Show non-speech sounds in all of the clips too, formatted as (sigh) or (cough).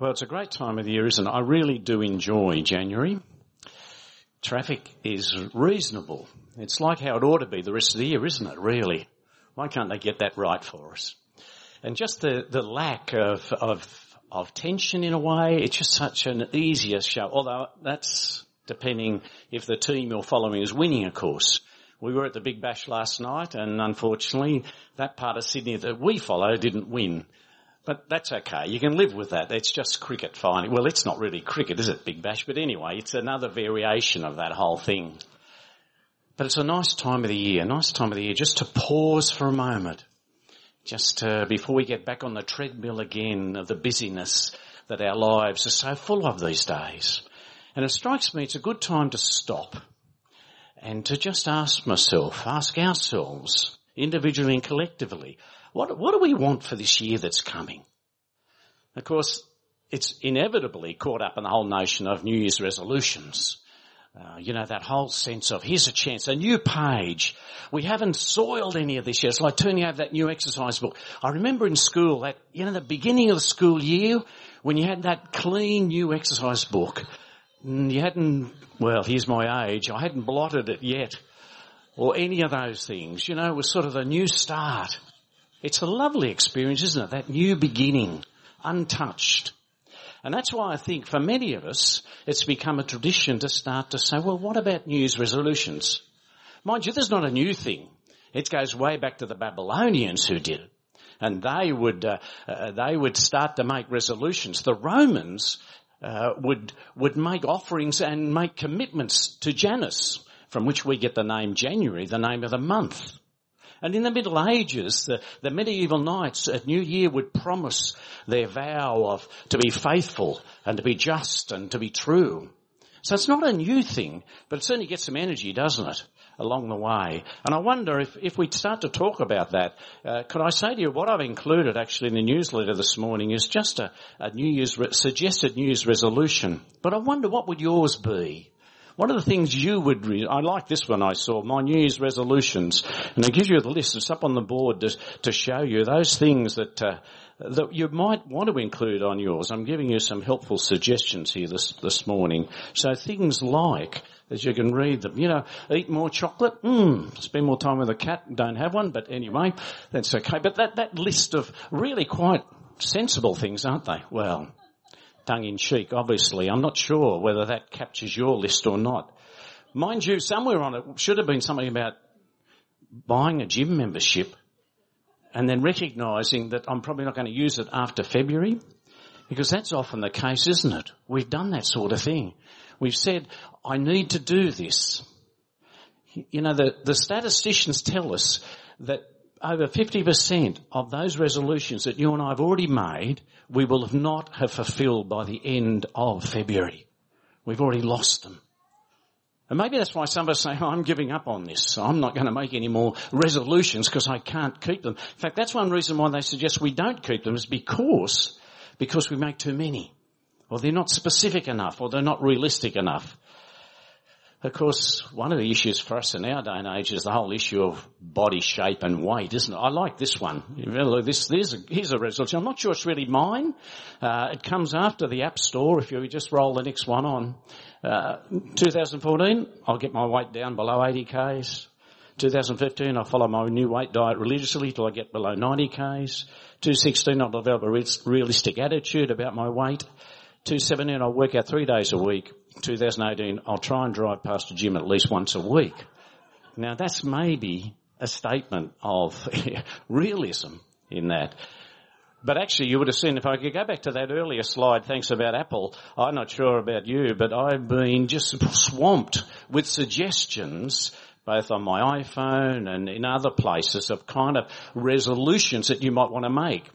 Well, it's a great time of the year, isn't it? I really do enjoy January. Traffic is reasonable. It's like how it ought to be the rest of the year, isn't it, really? Why can't they get that right for us? And just the, the lack of, of, of tension in a way, it's just such an easier show. Although that's depending if the team you're following is winning, of course. We were at the Big Bash last night and unfortunately that part of Sydney that we follow didn't win. But that's okay. You can live with that. It's just cricket fine. Well, it's not really cricket, is it, Big Bash? But anyway, it's another variation of that whole thing. But it's a nice time of the year, nice time of the year just to pause for a moment. Just uh, before we get back on the treadmill again of the busyness that our lives are so full of these days. And it strikes me it's a good time to stop and to just ask myself, ask ourselves, individually and collectively, what, what do we want for this year that's coming? Of course, it's inevitably caught up in the whole notion of New Year's resolutions. Uh, you know, that whole sense of here's a chance, a new page. We haven't soiled any of this yet. It's like turning over that new exercise book. I remember in school that, you know, the beginning of the school year when you had that clean new exercise book. You hadn't, well, here's my age. I hadn't blotted it yet or any of those things. You know, it was sort of a new start. It's a lovely experience, isn't it? That new beginning, untouched. And that's why I think for many of us, it's become a tradition to start to say, well, what about New Year's resolutions? Mind you, there's not a new thing. It goes way back to the Babylonians who did it. And they would, uh, uh, they would start to make resolutions. The Romans, uh, would, would make offerings and make commitments to Janus, from which we get the name January, the name of the month. And in the Middle Ages, the, the medieval knights at New Year would promise their vow of to be faithful and to be just and to be true. So it's not a new thing, but it certainly gets some energy, doesn't it, along the way. And I wonder if, if we start to talk about that, uh, could I say to you what I've included actually in the newsletter this morning is just a, a New Year's, re- suggested New Year's resolution. But I wonder what would yours be? What of the things you would read? I like this one I saw, my New Year's resolutions. And it gives you the list. It's up on the board to, to show you those things that, uh, that you might want to include on yours. I'm giving you some helpful suggestions here this, this morning. So things like, as you can read them, you know, eat more chocolate, mm, spend more time with a cat, don't have one, but anyway, that's okay. But that, that list of really quite sensible things, aren't they? Well, tongue in cheek, obviously. I'm not sure whether that captures your list or not. Mind you, somewhere on it should have been something about buying a gym membership and then recognising that I'm probably not going to use it after February. Because that's often the case, isn't it? We've done that sort of thing. We've said, I need to do this. You know, the, the statisticians tell us that over 50% of those resolutions that you and I have already made, we will have not have fulfilled by the end of February. We've already lost them. And maybe that's why some of us say, oh, I'm giving up on this. I'm not going to make any more resolutions because I can't keep them. In fact, that's one reason why they suggest we don't keep them is because, because we make too many. Or they're not specific enough or they're not realistic enough. Of course, one of the issues for us in our day and age is the whole issue of body shape and weight, isn't it? I like this one. This, here's a resolution. I'm not sure it's really mine. Uh, it comes after the App Store. If you just roll the next one on, uh, 2014, I'll get my weight down below 80 k's. 2015, I'll follow my new weight diet religiously till I get below 90 k's. 2016, I'll develop a realistic attitude about my weight. 2017, I'll work out three days a week. 2018, I'll try and drive past a gym at least once a week. Now that's maybe a statement of (laughs) realism in that. But actually you would have seen, if I could go back to that earlier slide, thanks about Apple, I'm not sure about you, but I've been just swamped with suggestions both on my iPhone and in other places of kind of resolutions that you might want to make.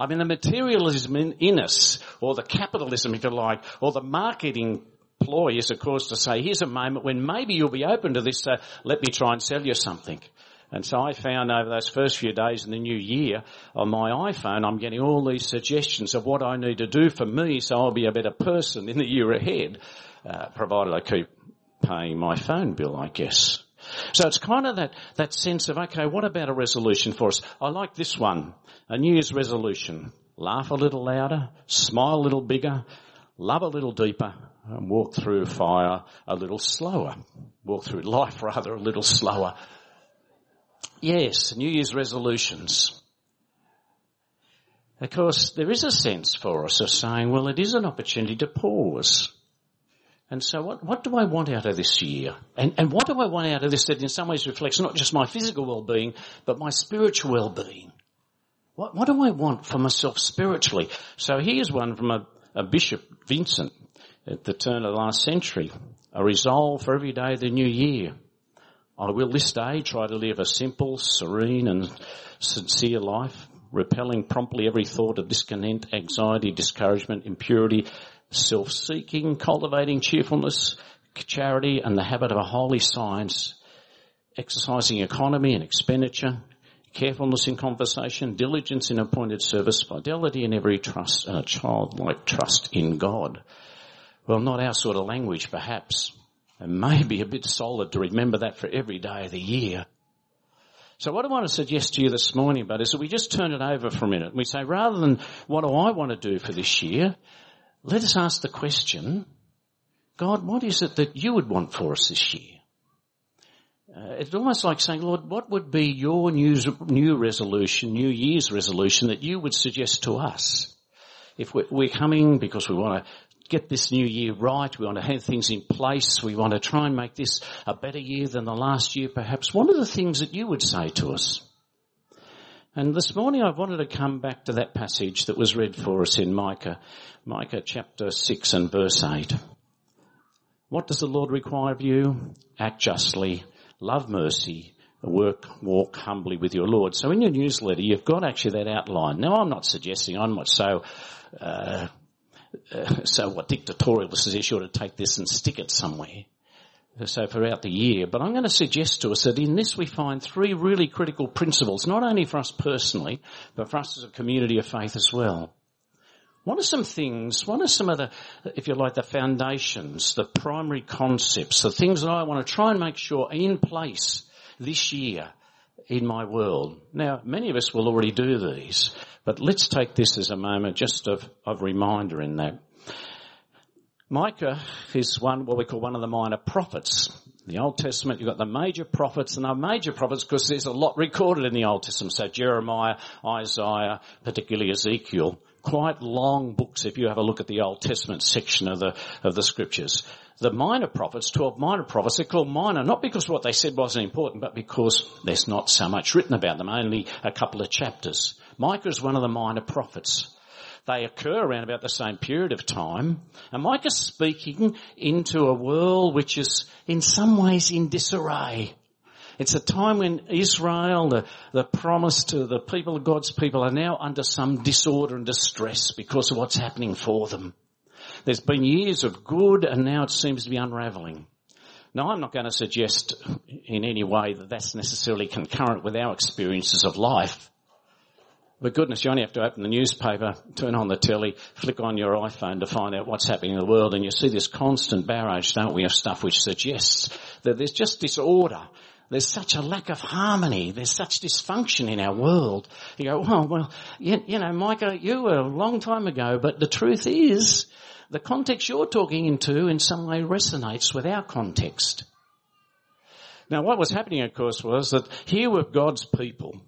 I mean, the materialism in, in us, or the capitalism, if you like, or the marketing ploy is, of course, to say, here's a moment when maybe you'll be open to this, so let me try and sell you something. And so I found over those first few days in the new year on my iPhone, I'm getting all these suggestions of what I need to do for me so I'll be a better person in the year ahead, uh, provided I keep paying my phone bill, I guess. So it's kind of that, that sense of, okay, what about a resolution for us? I like this one, a New Year's resolution. laugh a little louder, smile a little bigger, love a little deeper, and walk through fire a little slower. Walk through life (laughs) rather a little slower. Yes, New Year's resolutions. Of course, there is a sense for us of saying, well, it is an opportunity to pause. And so what, what do I want out of this year? And, and what do I want out of this that in some ways reflects not just my physical well-being, but my spiritual well-being? What, what do I want for myself spiritually? So here's one from a, a Bishop Vincent at the turn of the last century. A resolve for every day of the new year. I will this day try to live a simple, serene and sincere life, repelling promptly every thought of discontent, anxiety, discouragement, impurity, self-seeking, cultivating cheerfulness, charity and the habit of a holy science, exercising economy and expenditure, carefulness in conversation, diligence in appointed service, fidelity in every trust, and a childlike trust in God. Well, not our sort of language, perhaps. And maybe a bit solid to remember that for every day of the year. So what I want to suggest to you this morning about is that we just turn it over for a minute and we say rather than what do I want to do for this year, let us ask the question, God, what is it that you would want for us this year? Uh, it's almost like saying, Lord, what would be your new, new resolution, New Year's resolution that you would suggest to us? If we're, we're coming because we want to get this new year right, we want to have things in place, we want to try and make this a better year than the last year perhaps, what are the things that you would say to us? And this morning I wanted to come back to that passage that was read for us in Micah, Micah chapter 6 and verse 8. What does the Lord require of you? Act justly, love mercy, work, walk humbly with your Lord. So in your newsletter, you've got actually that outline. Now I'm not suggesting I'm not so, uh, uh, so what dictatorial this is, you ought to take this and stick it somewhere. So throughout the year, but I'm going to suggest to us that in this we find three really critical principles, not only for us personally, but for us as a community of faith as well. What are some things, what are some of the, if you like, the foundations, the primary concepts, the things that I want to try and make sure are in place this year in my world? Now, many of us will already do these, but let's take this as a moment just of, of reminder in that. Micah is one, what we call one of the minor prophets. In the Old Testament, you've got the major prophets, and they're major prophets because there's a lot recorded in the Old Testament. So Jeremiah, Isaiah, particularly Ezekiel quite long books if you have a look at the Old Testament section of the, of the scriptures. The minor prophets, 12 minor prophets, they're called minor not because what they said wasn't important, but because there's not so much written about them, only a couple of chapters. Micah is one of the minor prophets. They occur around about the same period of time, and Micah's speaking into a world which is in some ways in disarray. It's a time when Israel, the, the promise to the people of God's people are now under some disorder and distress because of what's happening for them. There's been years of good and now it seems to be unraveling. Now I'm not going to suggest in any way that that's necessarily concurrent with our experiences of life. But goodness, you only have to open the newspaper, turn on the telly, flick on your iPhone to find out what's happening in the world and you see this constant barrage, don't we, of stuff which suggests that there's just disorder there's such a lack of harmony. There's such dysfunction in our world. You go, well, well, you, you know, Micah, you were a long time ago, but the truth is, the context you're talking into in some way resonates with our context. Now what was happening, of course, was that here were God's people.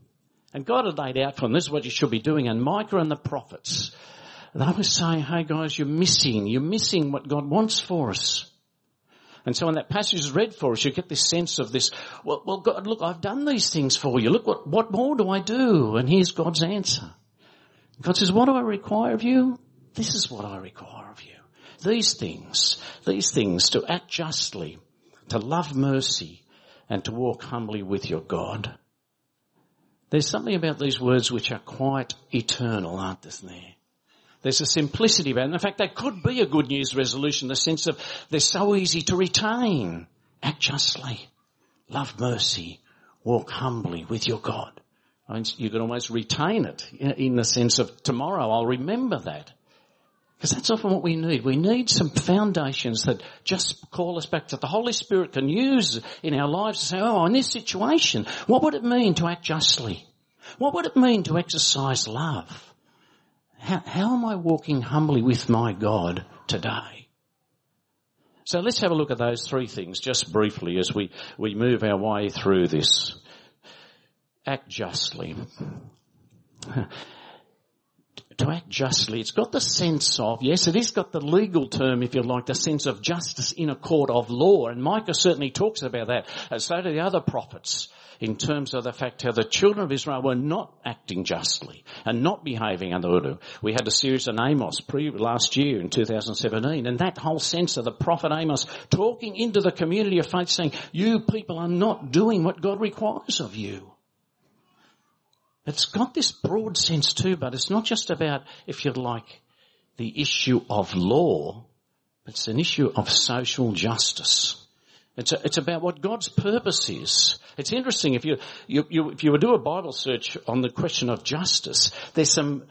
And God had laid out for them, this is what you should be doing. And Micah and the prophets, they were saying, hey guys, you're missing, you're missing what God wants for us. And so when that passage is read for us, you get this sense of this, well, well, God, look, I've done these things for you. Look, what, what more do I do? And here's God's answer. God says, what do I require of you? This is what I require of you. These things, these things to act justly, to love mercy, and to walk humbly with your God. There's something about these words which are quite eternal, aren't there? There's a simplicity about it. In fact, they could be a good news resolution the sense of they're so easy to retain. Act justly. Love mercy. Walk humbly with your God. I mean, you can almost retain it in the sense of tomorrow I'll remember that. Because that's often what we need. We need some foundations that just call us back to the Holy Spirit can use in our lives to say, oh, in this situation, what would it mean to act justly? What would it mean to exercise love? How, how am I walking humbly with my God today? So let's have a look at those three things just briefly as we, we move our way through this. Act justly. To act justly, it's got the sense of, yes, it has got the legal term, if you like, the sense of justice in a court of law, and Micah certainly talks about that, and so do the other prophets in terms of the fact how the children of Israel were not acting justly and not behaving under Urdu. We had a series on Amos pre last year in 2017 and that whole sense of the prophet Amos talking into the community of faith saying, you people are not doing what God requires of you. It's got this broad sense too, but it's not just about, if you like, the issue of law, it's an issue of social justice. It's, a, it's about what God's purpose is. It's interesting if you, you, you, if you do a Bible search on the question of justice, there's some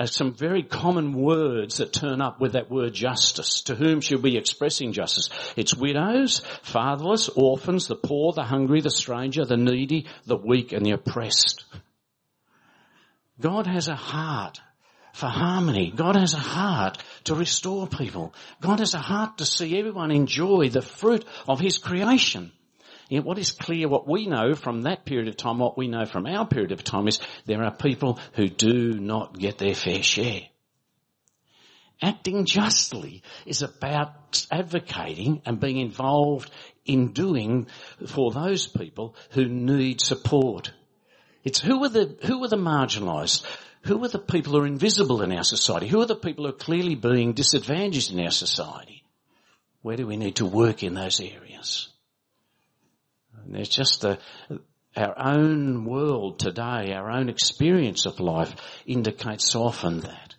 uh, some very common words that turn up with that word justice. To whom should we be expressing justice? It's widows, fatherless, orphans, the poor, the hungry, the stranger, the needy, the weak and the oppressed. God has a heart for harmony. God has a heart to restore people. God has a heart to see everyone enjoy the fruit of His creation. Yet what is clear, what we know from that period of time, what we know from our period of time is there are people who do not get their fair share. Acting justly is about advocating and being involved in doing for those people who need support. It's who are the, who are the marginalised? Who are the people who are invisible in our society? Who are the people who are clearly being disadvantaged in our society? Where do we need to work in those areas? And there's just the, our own world today, our own experience of life indicates so often that.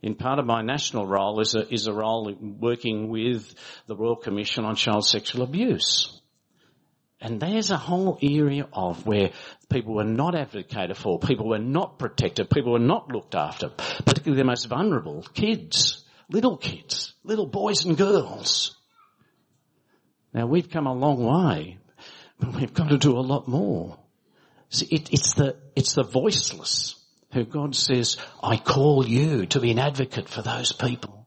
In part of my national role is a, is a role working with the Royal Commission on Child Sexual Abuse. And there's a whole area of where people were not advocated for, people were not protected, people were not looked after, particularly the most vulnerable, kids, little kids, little boys and girls. Now we've come a long way, but we've got to do a lot more. See, it, it's the, it's the voiceless who God says, I call you to be an advocate for those people.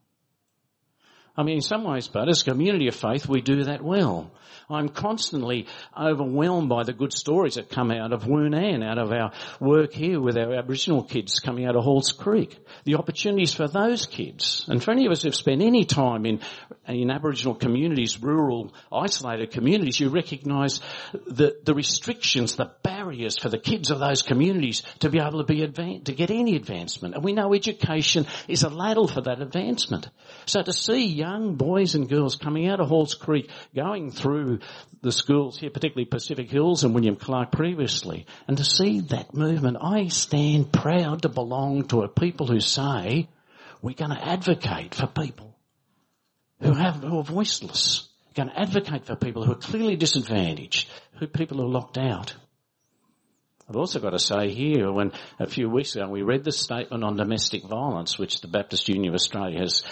I mean, in some ways, but as a community of faith, we do that well. I'm constantly overwhelmed by the good stories that come out of Woonaan, out of our work here with our Aboriginal kids coming out of Halls Creek. The opportunities for those kids. And for any of us who've spent any time in, in Aboriginal communities, rural, isolated communities, you recognise the, the restrictions, the barriers for the kids of those communities to be able to be to get any advancement. And we know education is a ladle for that advancement. So to see young boys and girls coming out of Halls Creek, going through the schools here, particularly Pacific Hills and William Clarke previously, and to see that movement, I stand proud to belong to a people who say we're going to advocate for people who have who are voiceless. We're going to advocate for people who are clearly disadvantaged, who people who are locked out. I've also got to say here, when a few weeks ago we read the statement on domestic violence, which the Baptist Union of Australia has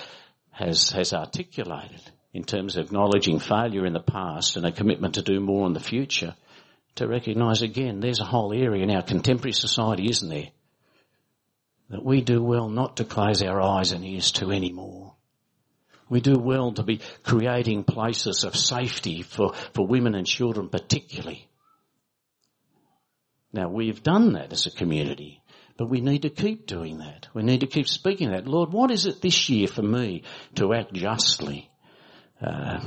has has articulated in terms of acknowledging failure in the past and a commitment to do more in the future, to recognise again there's a whole area in our contemporary society, isn't there, that we do well not to close our eyes and ears to anymore. We do well to be creating places of safety for, for women and children particularly. Now we've done that as a community. But we need to keep doing that. We need to keep speaking that. Lord, what is it this year for me to act justly? Uh,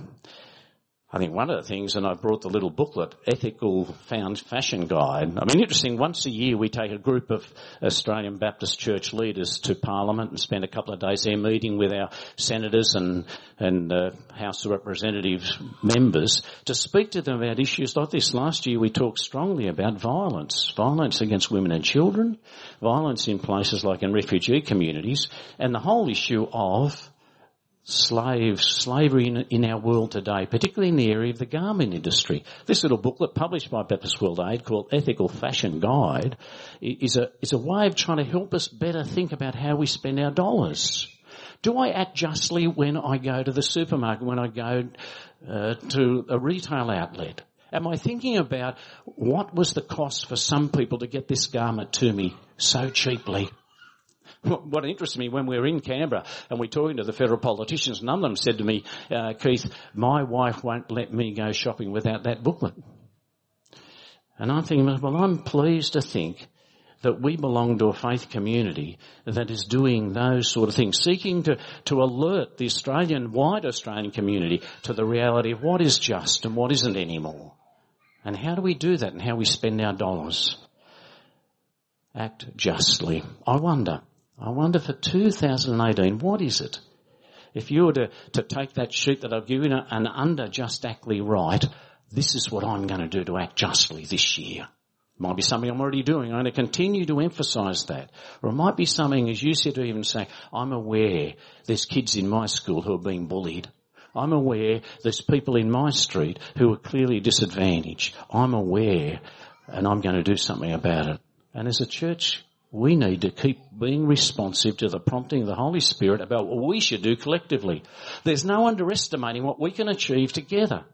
I think one of the things, and I brought the little booklet, Ethical Found Fashion Guide. I mean, interesting, once a year we take a group of Australian Baptist church leaders to Parliament and spend a couple of days there meeting with our senators and, and uh, House of Representatives members to speak to them about issues like this. Last year we talked strongly about violence, violence against women and children, violence in places like in refugee communities, and the whole issue of slaves, slavery in, in, our world today, particularly in the area of the garment industry. This little booklet published by Baptist World Aid called Ethical Fashion Guide is a, is a way of trying to help us better think about how we spend our dollars. Do I act justly when I go to the supermarket, when I go uh, to a retail outlet? Am I thinking about what was the cost for some people to get this garment to me so cheaply? (laughs) what interested me when we were in Canberra and we were talking to the federal politicians, none of them said to me, uh, Keith, my wife won't let me go shopping without that booklet. And I'm thinking, well, I'm pleased to think that we belong to a faith community that is doing those sort of things, seeking to, to alert the Australian, wide Australian community to the reality of what is just and what isn't anymore. And how do we do that and how we spend our dollars? Act justly. I wonder, I wonder for 2018, what is it? If you were to, to take that sheet that I've given and under just actly right, this is what I'm going to do to act justly this year. Might be something I'm already doing. I'm going to continue to emphasise that. Or it might be something, as you said, to even say, I'm aware there's kids in my school who are being bullied. I'm aware there's people in my street who are clearly disadvantaged. I'm aware and I'm going to do something about it. And as a church, we need to keep being responsive to the prompting of the Holy Spirit about what we should do collectively. There's no underestimating what we can achieve together.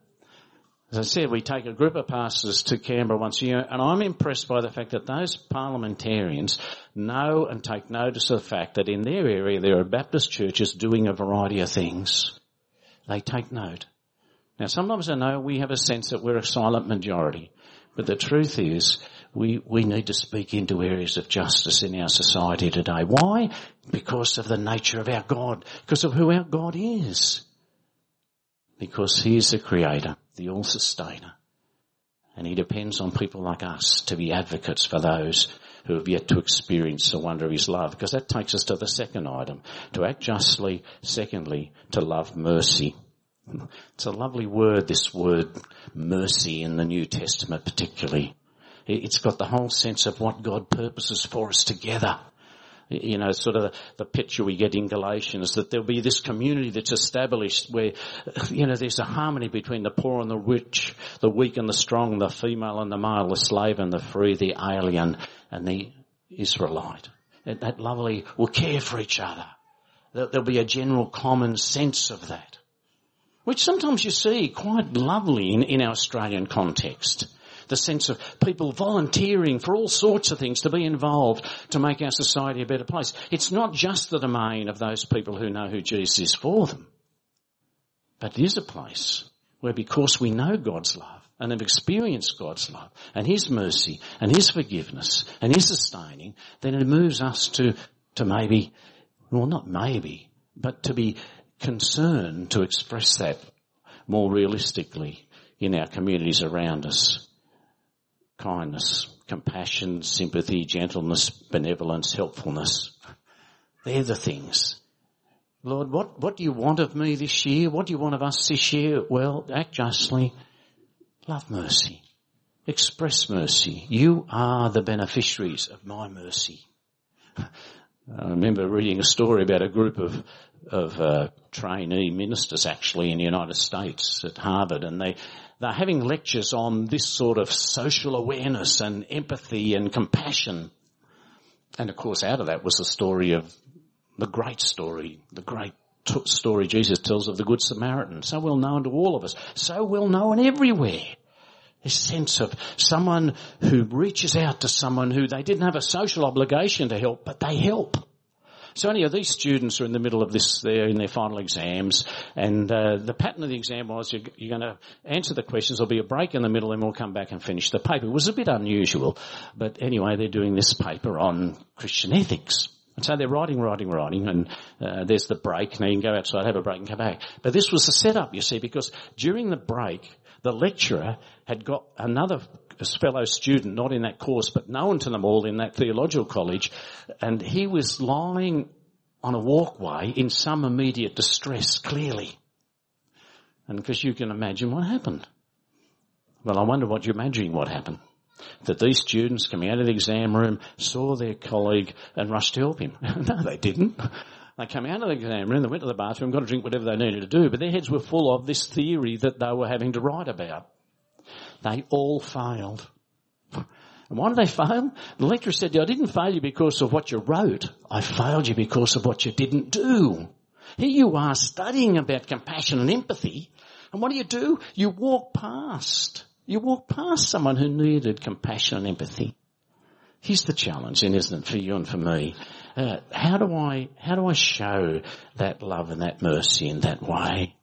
As I said, we take a group of pastors to Canberra once a year, and I'm impressed by the fact that those parliamentarians know and take notice of the fact that in their area there are Baptist churches doing a variety of things. They take note. Now sometimes I know we have a sense that we're a silent majority, but the truth is we, we need to speak into areas of justice in our society today. Why? Because of the nature of our God, because of who our God is. Because He is the Creator the all sustainer. And he depends on people like us to be advocates for those who have yet to experience the wonder of his love. Because that takes us to the second item. To act justly. Secondly, to love mercy. It's a lovely word, this word mercy in the New Testament particularly. It's got the whole sense of what God purposes for us together you know, sort of the picture we get in Galatians that there'll be this community that's established where, you know, there's a harmony between the poor and the rich, the weak and the strong, the female and the male, the slave and the free, the alien and the Israelite. That lovely, we'll care for each other. There'll be a general common sense of that. Which sometimes you see quite lovely in, in our Australian context the sense of people volunteering for all sorts of things to be involved to make our society a better place. It's not just the domain of those people who know who Jesus is for them, but it is a place where because we know God's love and have experienced God's love and His mercy and His forgiveness and His sustaining, then it moves us to, to maybe, well not maybe, but to be concerned to express that more realistically in our communities around us kindness, compassion, sympathy, gentleness, benevolence, helpfulness. They're the things. Lord, what, what do you want of me this year? What do you want of us this year? Well, act justly. Love mercy. Express mercy. You are the beneficiaries of my mercy. I remember reading a story about a group of of uh, trainee ministers actually in the United States at Harvard, and they they're having lectures on this sort of social awareness and empathy and compassion. And of course out of that was the story of the great story, the great t- story Jesus tells of the Good Samaritan, so well known to all of us, so well known everywhere. This sense of someone who reaches out to someone who they didn't have a social obligation to help, but they help. So anyhow, these students are in the middle of this, they're in their final exams, and uh, the pattern of the exam was you're, you're going to answer the questions, there'll be a break in the middle, and we'll come back and finish the paper. It was a bit unusual, but anyway, they're doing this paper on Christian ethics. And so they're writing, writing, writing, and uh, there's the break. Now you can go outside, have a break, and come back. But this was the setup, you see, because during the break, the lecturer had got another fellow student, not in that course, but known to them all in that theological college, and he was lying on a walkway in some immediate distress, clearly. And because you can imagine what happened. Well, I wonder what you're imagining what happened. That these students coming out of the exam room saw their colleague and rushed to help him. (laughs) no, they didn't. They came out of the exam room, they went to the bathroom, got a drink, whatever they needed to do, but their heads were full of this theory that they were having to write about. They all failed. And why did they fail? The lecturer said, I didn't fail you because of what you wrote. I failed you because of what you didn't do. Here you are studying about compassion and empathy. And what do you do? You walk past. You walk past someone who needed compassion and empathy. Here's the challenge, and isn't it, for you and for me? Uh, how do I, how do I show that love and that mercy in that way?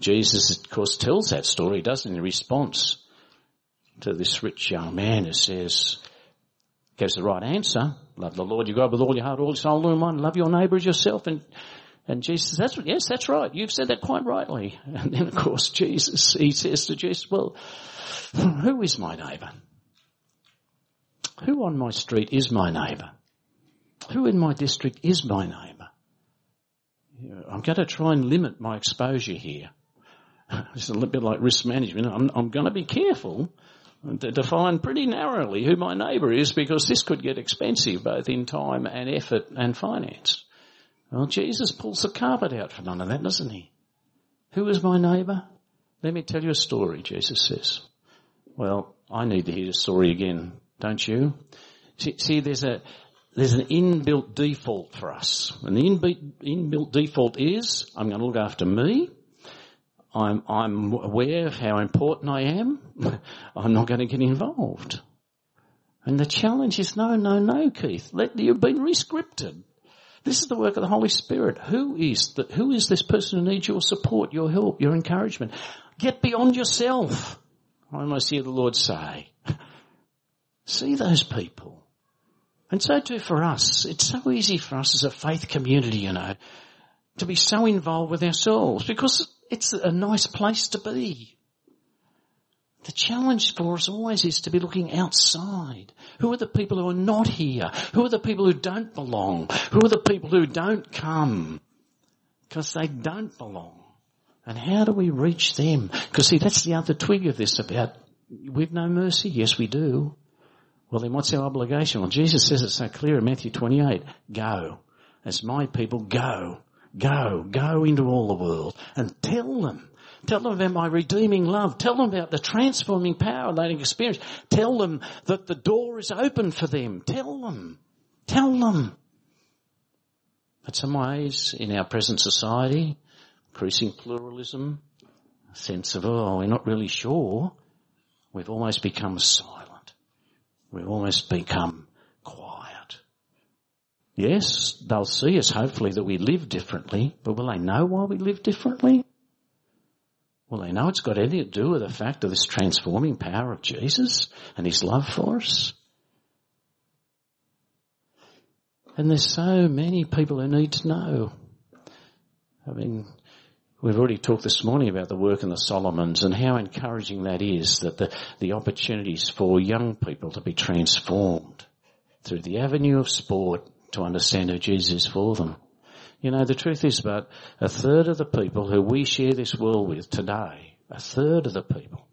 Jesus, of course, tells that story, doesn't he, in response to this rich young man who says, gives the right answer, love the Lord your God with all your heart, all your soul, all your mind, love your neighbour as yourself, and and Jesus says, that's, yes, that's right. You've said that quite rightly. And then of course Jesus, he says to Jesus, well, who is my neighbour? Who on my street is my neighbour? Who in my district is my neighbour? I'm going to try and limit my exposure here. It's a little bit like risk management. I'm, I'm going to be careful to define pretty narrowly who my neighbour is because this could get expensive both in time and effort and finance. Well, Jesus pulls the carpet out from under that, doesn't he? Who is my neighbour? Let me tell you a story, Jesus says. Well, I need to hear the story again, don't you? See, see there's a, there's an inbuilt default for us. And the inbuilt default is, I'm going to look after me. I'm, I'm aware of how important I am. (laughs) I'm not going to get involved. And the challenge is no, no, no, Keith. Let, you've been rescripted. This is the work of the Holy Spirit. Who is the, who is this person who needs your support, your help, your encouragement? Get beyond yourself. I almost hear the Lord say, (laughs) see those people. And so too for us. It's so easy for us as a faith community, you know, to be so involved with ourselves because it's a nice place to be. The challenge for us always is to be looking outside. Who are the people who are not here? Who are the people who don't belong? Who are the people who don't come? Because they don't belong. And how do we reach them? Because see, that's the other twig of this about we've no mercy. Yes, we do. Well, then what's our obligation? Well, Jesus says it so clear in Matthew 28. Go. As my people, go. Go. Go into all the world and tell them Tell them about my redeeming love. Tell them about the transforming power they experience. Tell them that the door is open for them. Tell them. Tell them. But some ways in our present society, increasing pluralism, a sense of, oh, we're not really sure, we've almost become silent. We've almost become quiet. Yes, they'll see us hopefully that we live differently, but will they know why we live differently? Well, they know it's got anything to do with the fact of this transforming power of Jesus and his love for us. And there's so many people who need to know. I mean, we've already talked this morning about the work in the Solomons and how encouraging that is that the, the opportunities for young people to be transformed through the avenue of sport to understand who Jesus is for them. You know, the truth is about a third of the people who we share this world with today, a third of the people,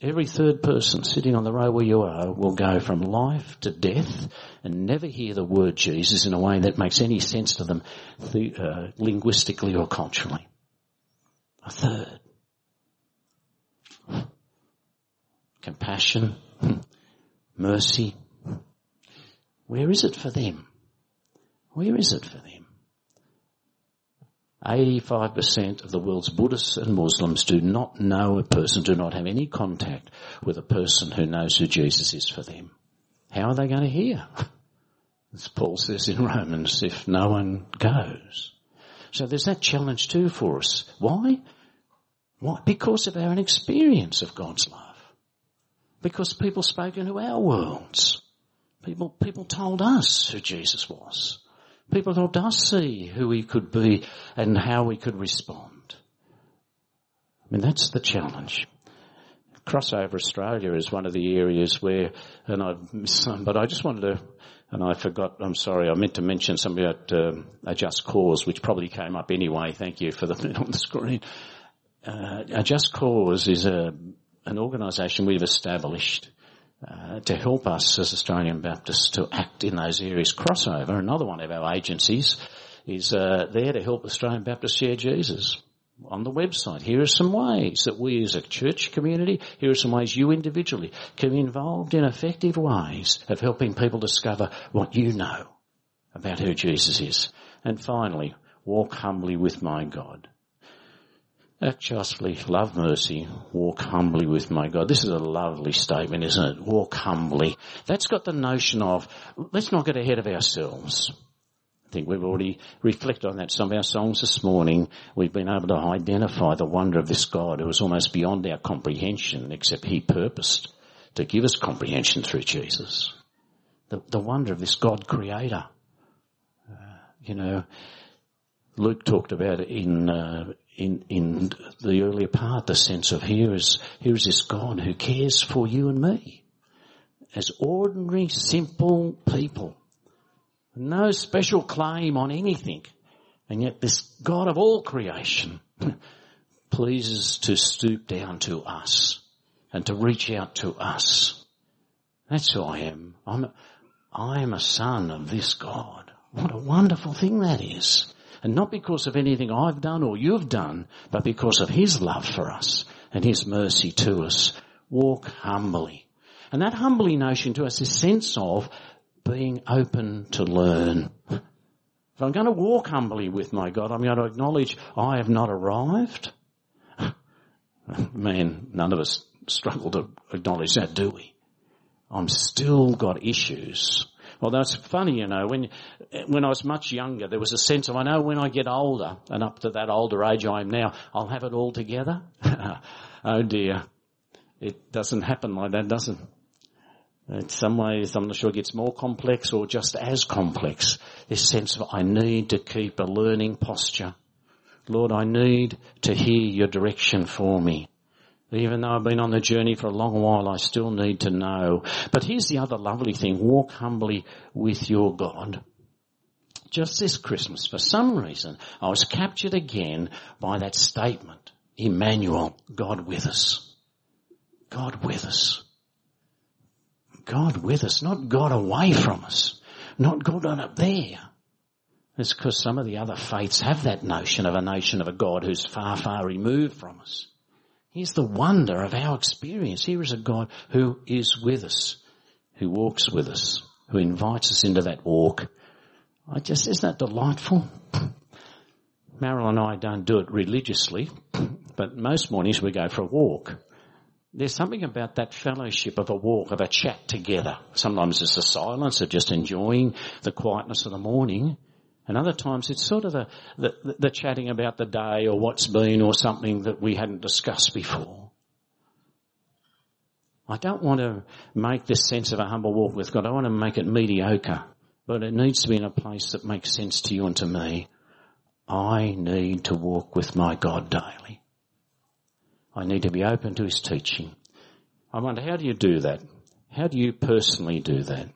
every third person sitting on the row where you are will go from life to death and never hear the word Jesus in a way that makes any sense to them uh, linguistically or culturally. A third. Compassion, mercy. Where is it for them? Where is it for them? 85% of the world's Buddhists and Muslims do not know a person, do not have any contact with a person who knows who Jesus is for them. How are they going to hear? (laughs) As Paul says in Romans, if no one goes. So there's that challenge too for us. Why? Why? Because of our experience of God's love. Because people spoke into our worlds. People, people told us who Jesus was. People helped us see who we could be and how we could respond. I mean, that's the challenge. Crossover Australia is one of the areas where, and I've missed some, but I just wanted to, and I forgot, I'm sorry, I meant to mention something about um, a just cause, which probably came up anyway. Thank you for the (laughs) on the screen. Uh, a just cause is a, an organisation we've established uh, to help us as Australian Baptists to act in those areas. Crossover, another one of our agencies, is uh, there to help Australian Baptists share Jesus on the website. Here are some ways that we as a church community, here are some ways you individually can be involved in effective ways of helping people discover what you know about who Jesus is. And finally, walk humbly with my God. Act justly, love mercy, walk humbly with my God. This is a lovely statement, isn't it? Walk humbly. That's got the notion of, let's not get ahead of ourselves. I think we've already reflected on that. Some of our songs this morning, we've been able to identify the wonder of this God who is almost beyond our comprehension, except He purposed to give us comprehension through Jesus. The, the wonder of this God creator. Uh, you know, Luke talked about it in uh, in in the earlier part, the sense of here is here is this God who cares for you and me as ordinary, simple people, no special claim on anything, and yet this God of all creation (laughs) pleases to stoop down to us and to reach out to us. That's who I am. I'm I am a son of this God. What a wonderful thing that is. And not because of anything I've done or you've done, but because of His love for us and His mercy to us. Walk humbly. And that humbly notion to us is sense of being open to learn. If I'm going to walk humbly with my God, I'm going to acknowledge I have not arrived. Man, none of us struggle to acknowledge that, do we? I'm still got issues well, that's funny, you know. When when I was much younger, there was a sense of I know when I get older, and up to that older age I am now, I'll have it all together. (laughs) oh dear, it doesn't happen like that, does it? In some ways, I'm not sure it gets more complex or just as complex. This sense of I need to keep a learning posture. Lord, I need to hear your direction for me. Even though I've been on the journey for a long while, I still need to know. But here's the other lovely thing. Walk humbly with your God. Just this Christmas, for some reason, I was captured again by that statement. Emmanuel, God with us. God with us. God with us, not God away from us. Not God on up there. It's because some of the other faiths have that notion of a nation of a God who's far, far removed from us. Here's the wonder of our experience. Here is a God who is with us, who walks with us, who invites us into that walk. I just, isn't that delightful? Meryl and I don't do it religiously, but most mornings we go for a walk. There's something about that fellowship of a walk, of a chat together. Sometimes it's the silence of just enjoying the quietness of the morning. And other times it's sort of the, the, the, chatting about the day or what's been or something that we hadn't discussed before. I don't want to make this sense of a humble walk with God. I want to make it mediocre. But it needs to be in a place that makes sense to you and to me. I need to walk with my God daily. I need to be open to His teaching. I wonder, how do you do that? How do you personally do that?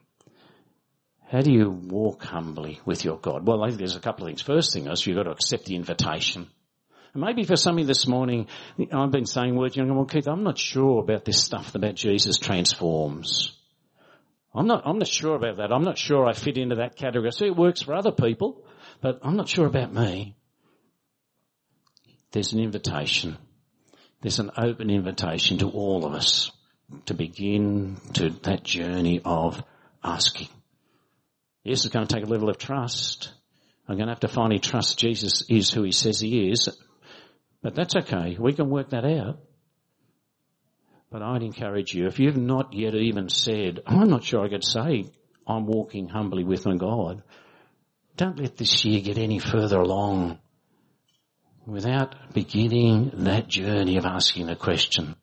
How do you walk humbly with your God? Well, I think there's a couple of things. First thing is you've got to accept the invitation. And maybe for some of you this morning, I've been saying words, you know, well, Keith, I'm not sure about this stuff about Jesus transforms. I'm not, I'm not sure about that. I'm not sure I fit into that category. See it works for other people, but I'm not sure about me. There's an invitation. There's an open invitation to all of us to begin to that journey of asking. Yes, is going to take a level of trust. I'm going to have to finally trust Jesus is who he says he is. But that's okay. We can work that out. But I'd encourage you, if you've not yet even said, I'm not sure I could say I'm walking humbly with my God, don't let this year get any further along without beginning that journey of asking the question,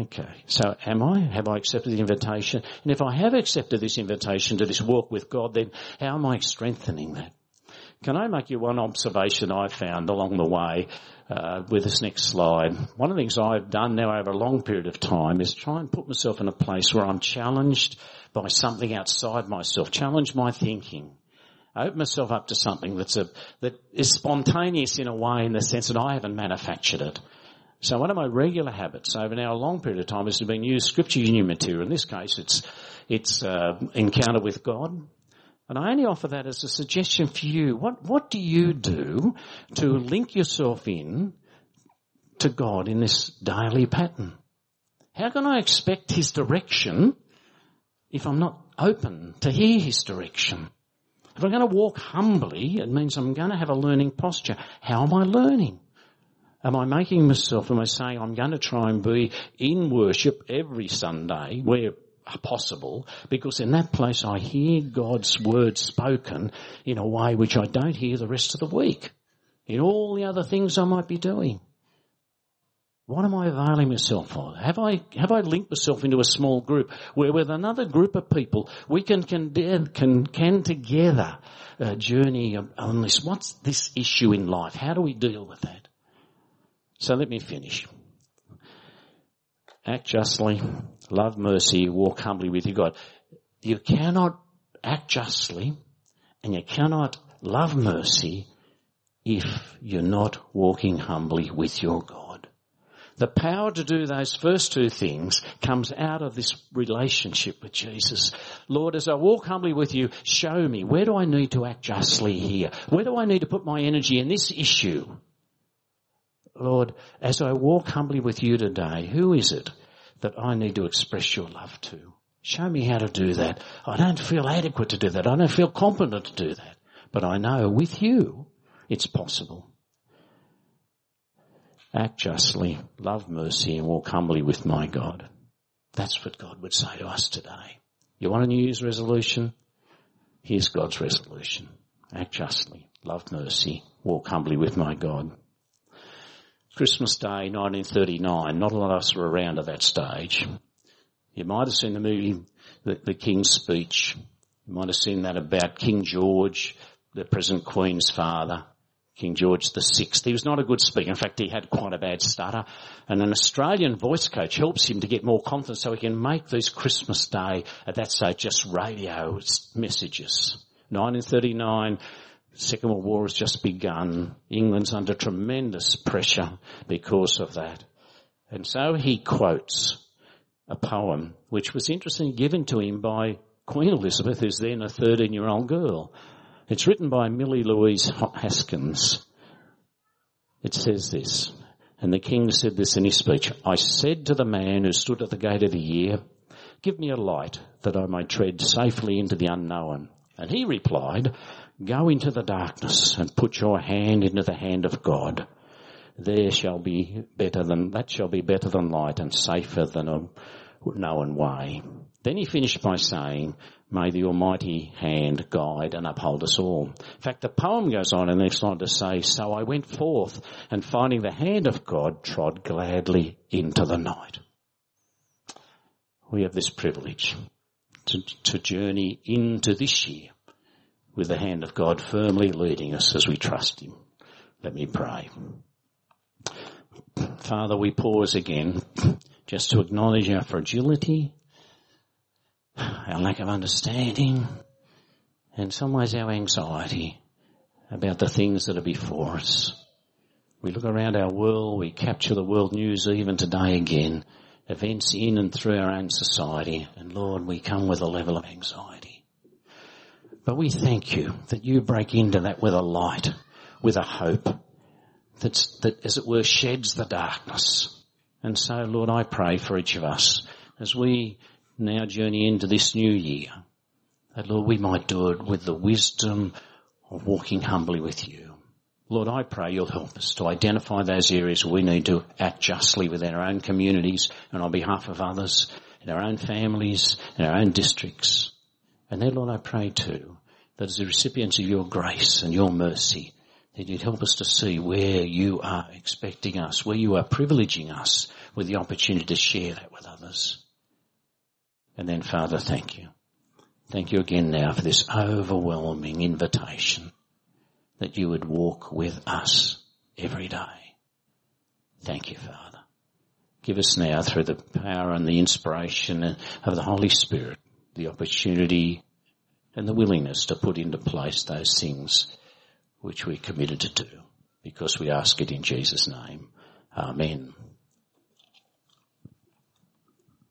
Okay, so am I? Have I accepted the invitation? And if I have accepted this invitation to this walk with God, then how am I strengthening that? Can I make you one observation I found along the way uh, with this next slide? One of the things I've done now over a long period of time is try and put myself in a place where I'm challenged by something outside myself, challenge my thinking. I open myself up to something that's a, that is spontaneous in a way in the sense that I haven't manufactured it. So one of my regular habits over now a long period of time is to been use scripture union material. In this case, it's it's uh, encounter with God, and I only offer that as a suggestion for you. What what do you do to link yourself in to God in this daily pattern? How can I expect His direction if I'm not open to hear His direction? If I'm going to walk humbly, it means I'm going to have a learning posture. How am I learning? Am I making myself, am I saying I'm going to try and be in worship every Sunday where possible because in that place I hear God's word spoken in a way which I don't hear the rest of the week in all the other things I might be doing. What am I availing myself of? Have I, have I linked myself into a small group where with another group of people we can, can, can, can together uh, journey on this, what's this issue in life? How do we deal with that? So let me finish. Act justly, love mercy, walk humbly with your God. You cannot act justly and you cannot love mercy if you're not walking humbly with your God. The power to do those first two things comes out of this relationship with Jesus. Lord, as I walk humbly with you, show me where do I need to act justly here? Where do I need to put my energy in this issue? Lord, as I walk humbly with you today, who is it that I need to express your love to? Show me how to do that. I don't feel adequate to do that. I don't feel competent to do that. But I know with you, it's possible act justly, love mercy, and walk humbly with my God. That's what God would say to us today. You want a New Year's resolution? Here's God's resolution. Act justly, love mercy, walk humbly with my God. Christmas Day 1939, not a lot of us were around at that stage. You might have seen the movie, the, the King's Speech. You might have seen that about King George, the present Queen's father. King George VI. He was not a good speaker. In fact, he had quite a bad stutter. And an Australian voice coach helps him to get more confidence so he can make these Christmas Day, at that stage, just radio messages. 1939, Second World War has just begun. England's under tremendous pressure because of that. And so he quotes a poem which was interestingly given to him by Queen Elizabeth, who's then a 13 year old girl. It's written by Minnie Louise Haskins. It says this, and the king said this in his speech, I said to the man who stood at the gate of the year, give me a light that I may tread safely into the unknown. And he replied, go into the darkness and put your hand into the hand of God. There shall be better than, that shall be better than light and safer than a known way. Then he finished by saying, May the Almighty hand guide and uphold us all. In fact, the poem goes on in the next line to say, So I went forth and finding the hand of God trod gladly into the night. We have this privilege to, to journey into this year with the hand of God firmly leading us as we trust Him. Let me pray. Father, we pause again just to acknowledge our fragility our lack of understanding, in some ways our anxiety about the things that are before us. We look around our world, we capture the world news even today again, events in and through our own society, and Lord, we come with a level of anxiety. But we thank you that you break into that with a light, with a hope, that's, that as it were sheds the darkness. And so Lord, I pray for each of us as we now journey into this new year, that Lord, we might do it with the wisdom of walking humbly with you. Lord, I pray you'll help us to identify those areas where we need to act justly within our own communities and on behalf of others, in our own families, in our own districts. And then, Lord, I pray too that as the recipients of your grace and your mercy, that you'd help us to see where you are expecting us, where you are privileging us with the opportunity to share that with others. And then Father, thank you. Thank you again now for this overwhelming invitation that you would walk with us every day. Thank you, Father. Give us now through the power and the inspiration of the Holy Spirit the opportunity and the willingness to put into place those things which we're committed to do because we ask it in Jesus' name. Amen.